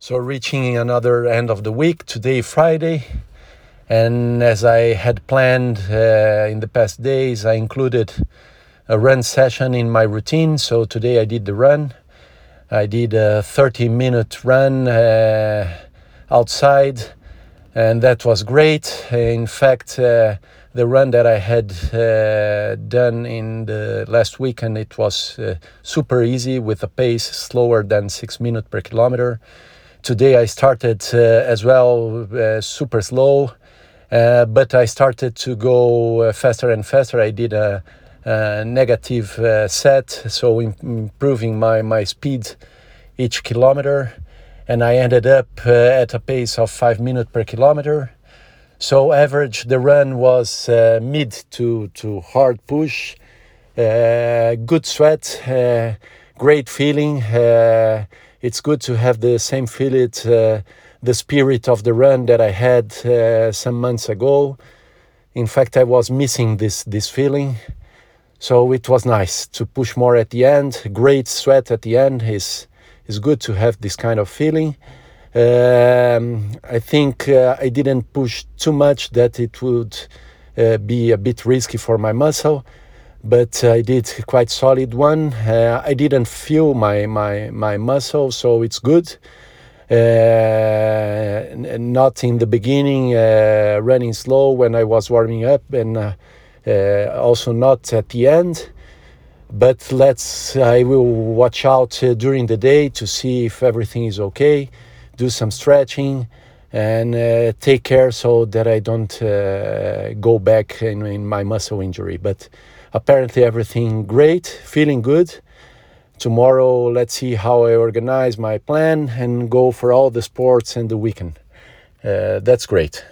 So, reaching another end of the week, today, Friday. And as I had planned uh, in the past days, I included a run session in my routine. So, today I did the run. I did a 30 minute run uh, outside, and that was great. In fact, uh, the run that I had uh, done in the last weekend, it was uh, super easy with a pace slower than six minutes per kilometer Today I started uh, as well uh, super slow, uh, but I started to go faster and faster. I did a, a negative set, so improving my, my speed each kilometer. And I ended up at a pace of five minutes per kilometer. So average the run was uh, mid to to hard push, uh, good sweat, uh, great feeling it's good to have the same feeling, uh, the spirit of the run that I had uh, some months ago. In fact, I was missing this this feeling, so it was nice to push more at the end. Great sweat at the end is is good to have this kind of feeling. Um, I think uh, I didn't push too much that it would uh, be a bit risky for my muscle but I did quite solid one. Uh, I didn't feel my my my muscle, so it's good. Uh, not in the beginning, uh, running slow when I was warming up, and uh, uh, also not at the end. But let's. I will watch out uh, during the day to see if everything is okay. Do some stretching and take care so that I don't go back in, in my muscle injury. But apparently everything great, feeling good. Tomorrow, let's see how I organize my plan and go for all the sports and the weekend. Uh, that's great.